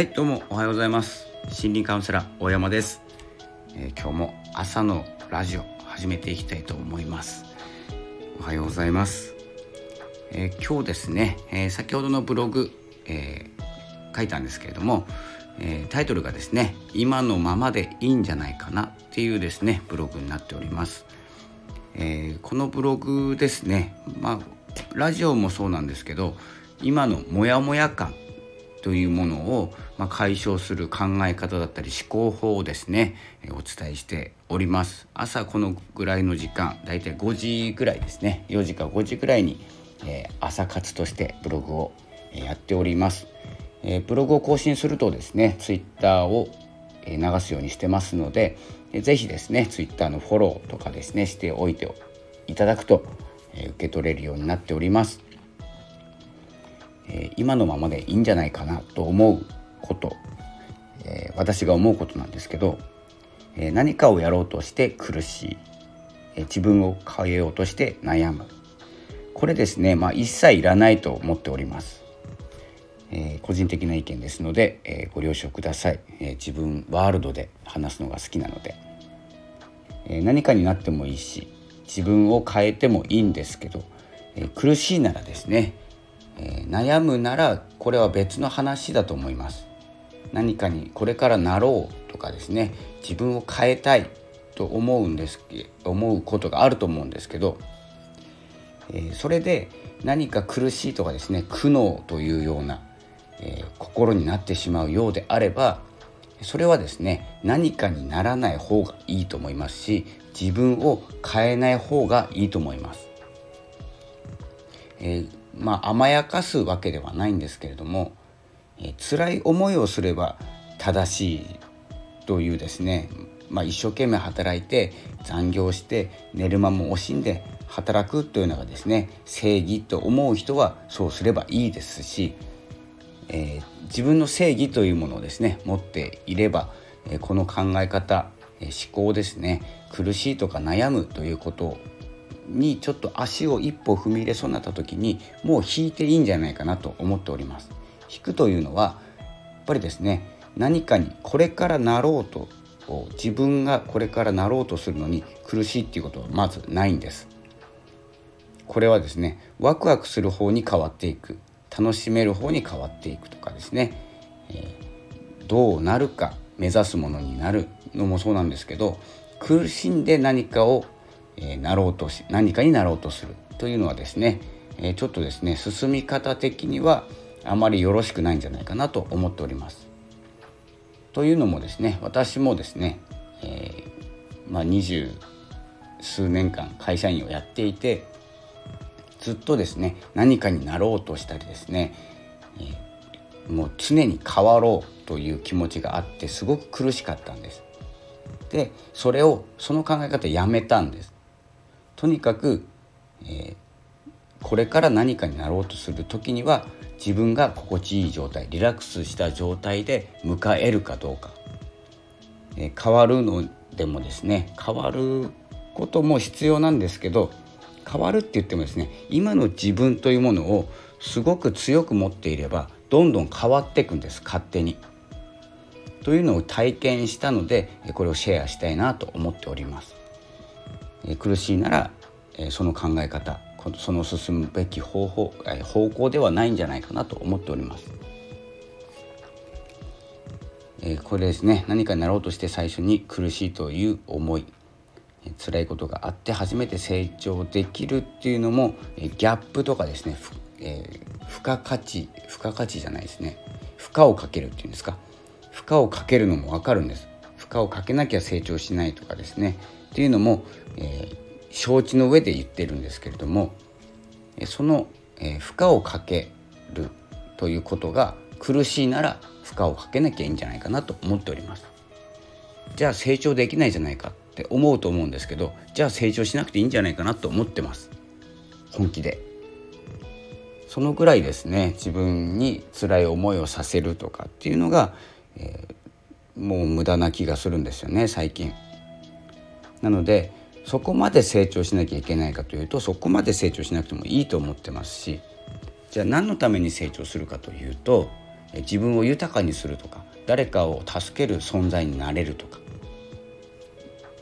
はいどうもおはようございます。森林カウンセラー大山です、えー、今日も朝のラジオ始めていきたいと思います。おはようございます、えー、今日ですね、えー、先ほどのブログ、え書いたんですけれども、えタイトルがですね今のままでいいんじゃないかなっていうですねブログになっております、えこのブログですねまあラジオもそうなんですけど今のモヤモヤ感というものを、ま解消する考え方だったり思考法をですねお伝えしております。朝このぐらいの時間だいたい5時ぐらいですね。4時か5時ぐらいに、え朝活としてブログをやっております、えブログを更新するとですねツイッターを流すようにしてますので是非ですねツイッターのフォローとかですねしておいていただくと受け取れるようになっております。え今のままでいいんじゃないかなと思うこと、え私が思うことなんですけど、え何かをやろうとして苦しい、え自分を変えようとして悩む。これですね、まあ、一切いらないと思っております。え、個人的な意見ですので、え、ご了承ください、え、自分ワールドで話すのが好きなので、え何かになってもいいし自分を変えてもいいんですけど、え苦しいならですねえー、悩むならこれは別の話だと思います。何かにこれからなろうとかですね。自分を変えたいと思うんです思うことがあると思うんですけど、えー、それで何か苦しいとかですね。苦悩というような、えー、心になってしまうようであればそれはですね何かにならない方がいいと思いますし自分を変えない方がいいと思います。えーまあ、甘やかすわけではないんですけれども、え、辛い思いをすれば正しいというですね、まあ、一生懸命働いて残業して寝る間も惜しんで働くというのがですね正義と思う人はそうすればいいですし、えー、自分の正義というものをですね持っていれば、えー、この考え方、え思考ですね苦しいとか悩むということにちょっと足を一歩踏み入れそうになった時にもう引いていいんじゃないかなと思っております。引くというのはやっぱりですね何かにこれからなろうと自分がこれからなろうとするのに苦しいっていうことはまずないんです。これはですねワクワクする方に変わっていく楽しめる方に変わっていくとかですね、えー、どうなるか目指すものになるのもそうなんですけど苦しんで何かをえなろうとし何かになろうとするというのはですね、えちょっとですね進み方的にはあまりよろしくないんじゃないかなと思っております。というのもですね私もですね、えー、まあ、二十数年間会社員をやっていてずっとですね何かになろうとしたりですね、えー、もう常に変わろうという気持ちがあってすごく苦しかったんです。でそれをその考え方やめたんです。とにかく、えー、これから何かになろうとする時には自分が心地いい状態リラックスした状態で迎えるかどうか、えー、変わるのでもですね変わることも必要なんですけど変わるって言ってもですね今の自分というものをすごく強く持っていればどんどん変わっていくんです勝手に。というのを体験したのでこれをシェアしたいなと思っております。苦しいならその考え方その進むべき方法方向ではないんじゃないかなと思っております。これですね。何かになろうとして最初に苦しいという思い辛いことがあって初めて成長できるっていうのもギャップとかですね、えー、付加価値付加価値じゃないですね。負荷をかけるっていうんですか。負荷をかけるのも分かるんです。負荷をかけなきゃ成長しないとかですね。っていうのも、えー、承知の上で言ってるんですけれどもその、えー、負荷をかけるということが苦しいなら負荷をかけなきゃいいんじゃないかなと思っております。じゃあ成長できないじゃないかって思うと思うんですけどじゃあ成長しなくていいんじゃないかなと思ってます。本気で。そのぐらいですね。自分に辛い思いをさせるとかっていうのが、えー、もう無駄な気がするんですよね最近。なのでそこまで成長しなきゃいけないかというとそこまで成長しなくてもいいと思ってますしじゃあ何のために成長するかというと自分を豊かにするとか誰かを助ける存在になれるとか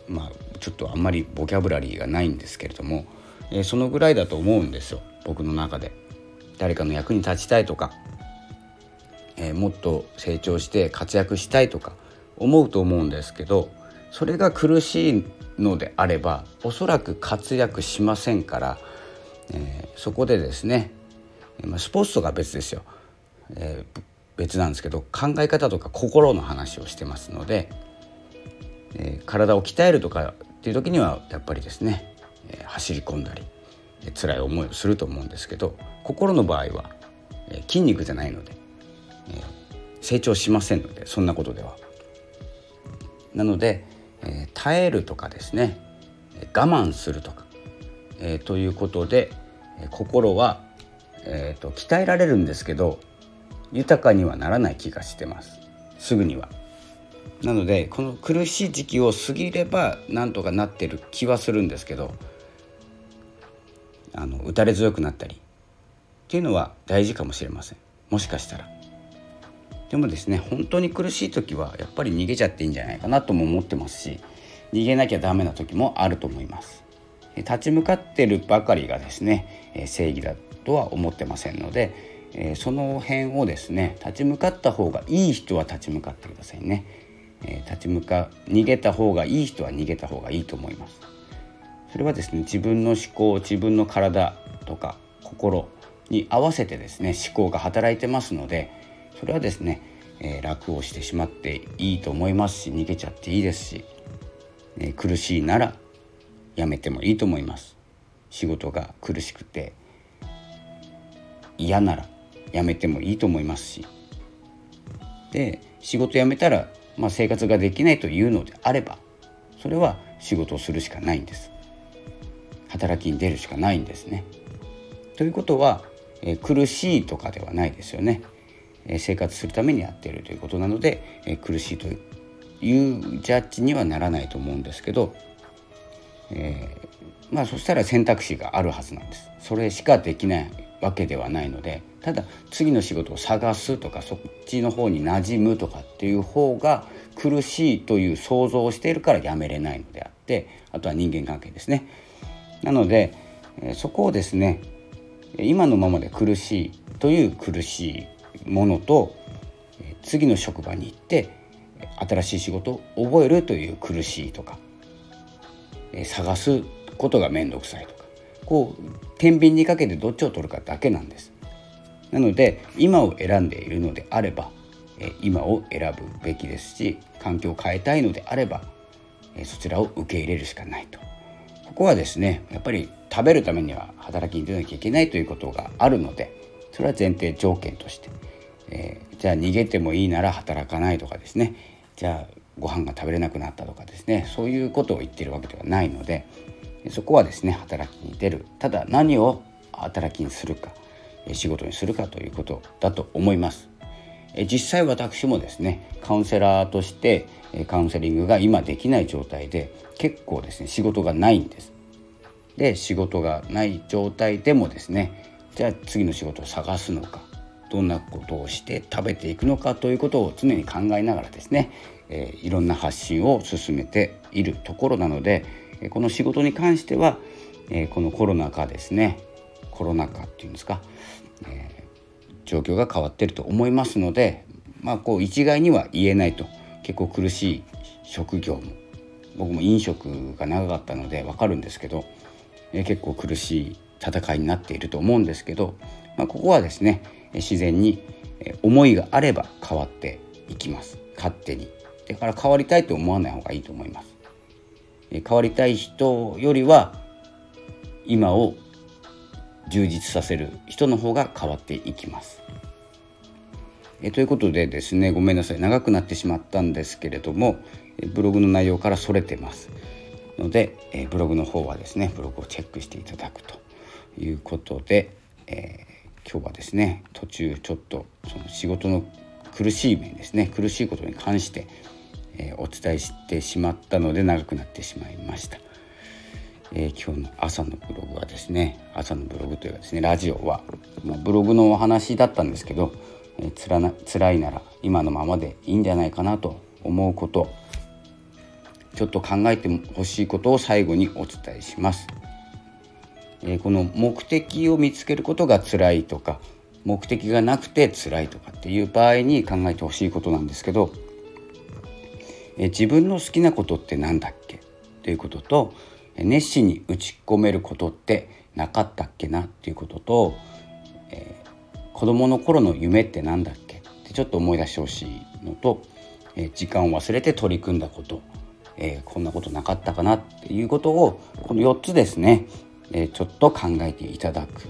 まあちょっとあんまりボキャブラリーがないんですけれども、え、そのぐらいだと思うんですよ僕の中で。誰かの役に立ちたいとか、え、もっと成長して活躍したいとか思うと思うんですけどそれが苦しいのであればおそらく活躍しませんから、えー、そこでですね、まあ、スポーツとか別ですよ、えー、別なんですけど考え方とか心の話をしてますので、えー、体を鍛えるとかっていう時にはやっぱりですね、え走り込んだり、え辛い思いをすると思うんですけど心の場合は、え筋肉じゃないので、え成長しませんのでそんなことでは。なので、えー、耐えるとかですね我慢するとか、えー、ということで、心は、えーと、鍛えられるんですけど豊かにはならない気がしてますすぐには。なのでこの苦しい時期を過ぎればなんとかなってる気はするんですけどあの打たれ強くなったりっていうのは大事かもしれませんもしかしたら。でもですね本当に苦しい時はやっぱり逃げちゃっていいんじゃないかなとも思ってますし逃げなきゃダメな時もあると思います。立ち向かってるばかりがですね正義だとは思ってませんのでその辺をですね立ち向かった方がいい人は立ち向かってくださいね。立ち向か逃げた方がいい人は逃げた方がいいと思います。それはですね自分の思考自分の体とか心に合わせてですね思考が働いてますのでそれはですね、えー、楽をしてしまっていいと思いますし逃げちゃっていいですし、えー、苦しいならやめてもいいと思います。仕事が苦しくて嫌ならやめてもいいと思いますし。で仕事辞めたら、まあ、生活ができないというのであればそれは仕事をするしかないんです。働きに出るしかないんですね。ということは、えー、苦しいとかではないですよね。生活するためにやっているということなので苦しいというジャッジにはならないと思うんですけど、えー、まあそしたら選択肢があるはずなんです。それしかできないわけではないのでただ次の仕事を探すとかそっちの方に馴染むとかっていう方が苦しいという想像をしているからやめれないのであってあとは人間関係ですね。なのでそこをですね今のままで苦しいという苦しいものと次の職場に行って新しい仕事を覚えるという苦しいとか探すことが面倒くさいとかこう天秤にかけてどっちを取るかだけなんです。なので今を選んでいるのであれば今を選ぶべきですし環境を変えたいのであればそちらを受け入れるしかないとここはですねやっぱり食べるためには働きに出なきゃいけないということがあるのでそれは前提条件としてえー、じゃあ逃げてもいいなら働かないとかですね。じゃあご飯が食べれなくなったとかですね。そういうことを言ってるわけではないのでそこはですね働きに出る。ただ何を働きにするか仕事にするかということだと思います。実際私もですねカウンセラーとしてカウンセリングが今できない状態で結構ですね仕事がないんです。で仕事がない状態でもですねじゃあ次の仕事を探すのかどんなことをして食べていくのかということを常に考えながらですね、えー、いろんな発信を進めているところなのでこの仕事に関しては、えー、このコロナ禍ですねコロナ禍っていうんですか、えー、状況が変わってると思いますのでまあこう一概には言えないと。結構苦しい職業も僕も飲食が長かったので分かるんですけど、えー、結構苦しい戦いになっていると思うんですけど、まあ、ここはですね自然に思いがあれば変わっていきます。勝手に。だから変わりたいと思わない方がいいと思います。変わりたい人よりは今を充実させる人の方が変わっていきます。えということでですねごめんなさい。長くなってしまったんですけれどもブログの内容からそれてます。のでえブログの方はですねブログをチェックしていただくということで、え今日はですね途中ちょっとその仕事の苦しい面ですね苦しいことに関して、えー、お伝えしてしまったので長くなってしまいました、えー、今日の朝のブログはですね朝のブログというかですねラジオは、まあ、ブログのお話だったんですけどえつらな辛いなら今のままでいいんじゃないかなと思うことちょっと考えてほしいことを最後にお伝えします。え、この目的を見つけることが辛いとか目的がなくて辛いとかっていう場合に考えてほしいことなんですけど、え、自分の好きなことって何だっけ？っていうことと熱心に打ち込めることってなかったっけなっていうことと、えー、子供の頃の夢って何だっけ？ってちょっと思い出してほしいのと、えー、時間を忘れて取り組んだこと、えー、こんなことなかったかなっていうことをこの4つですね、え、ちょっと考えていただく、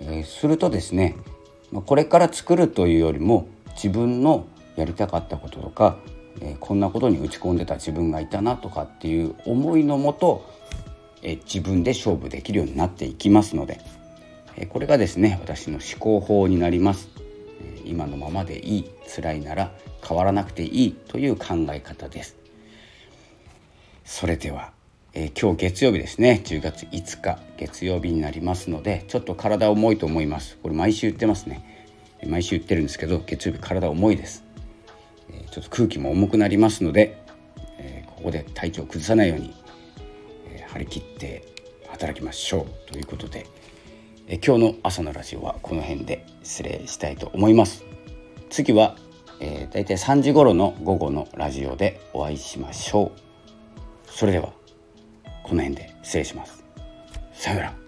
え、するとですねこれから作るというよりも自分のやりたかったこととか、え、こんなことに打ち込んでた自分がいたなとかっていう思いのもとえ自分で勝負できるようになっていきますので、えこれがですね私の思考法になります。今のままでいい辛いなら変わらなくていいという考え方です。それでは、えー、今日月曜日ですね。10月5日月曜日になりますのでちょっと体重いと思います。これ毎週言ってますね。毎週言ってるんですけど月曜日体重いです、えー、ちょっと空気も重くなりますので、えー、ここで体調を崩さないようにえ張り切って働きましょう。ということでえ今日の朝のラジオはこの辺で失礼したいと思います。次は、えー、大体3時頃の午後のラジオでお会いしましょう。それでは。この辺で失礼します。さよなら。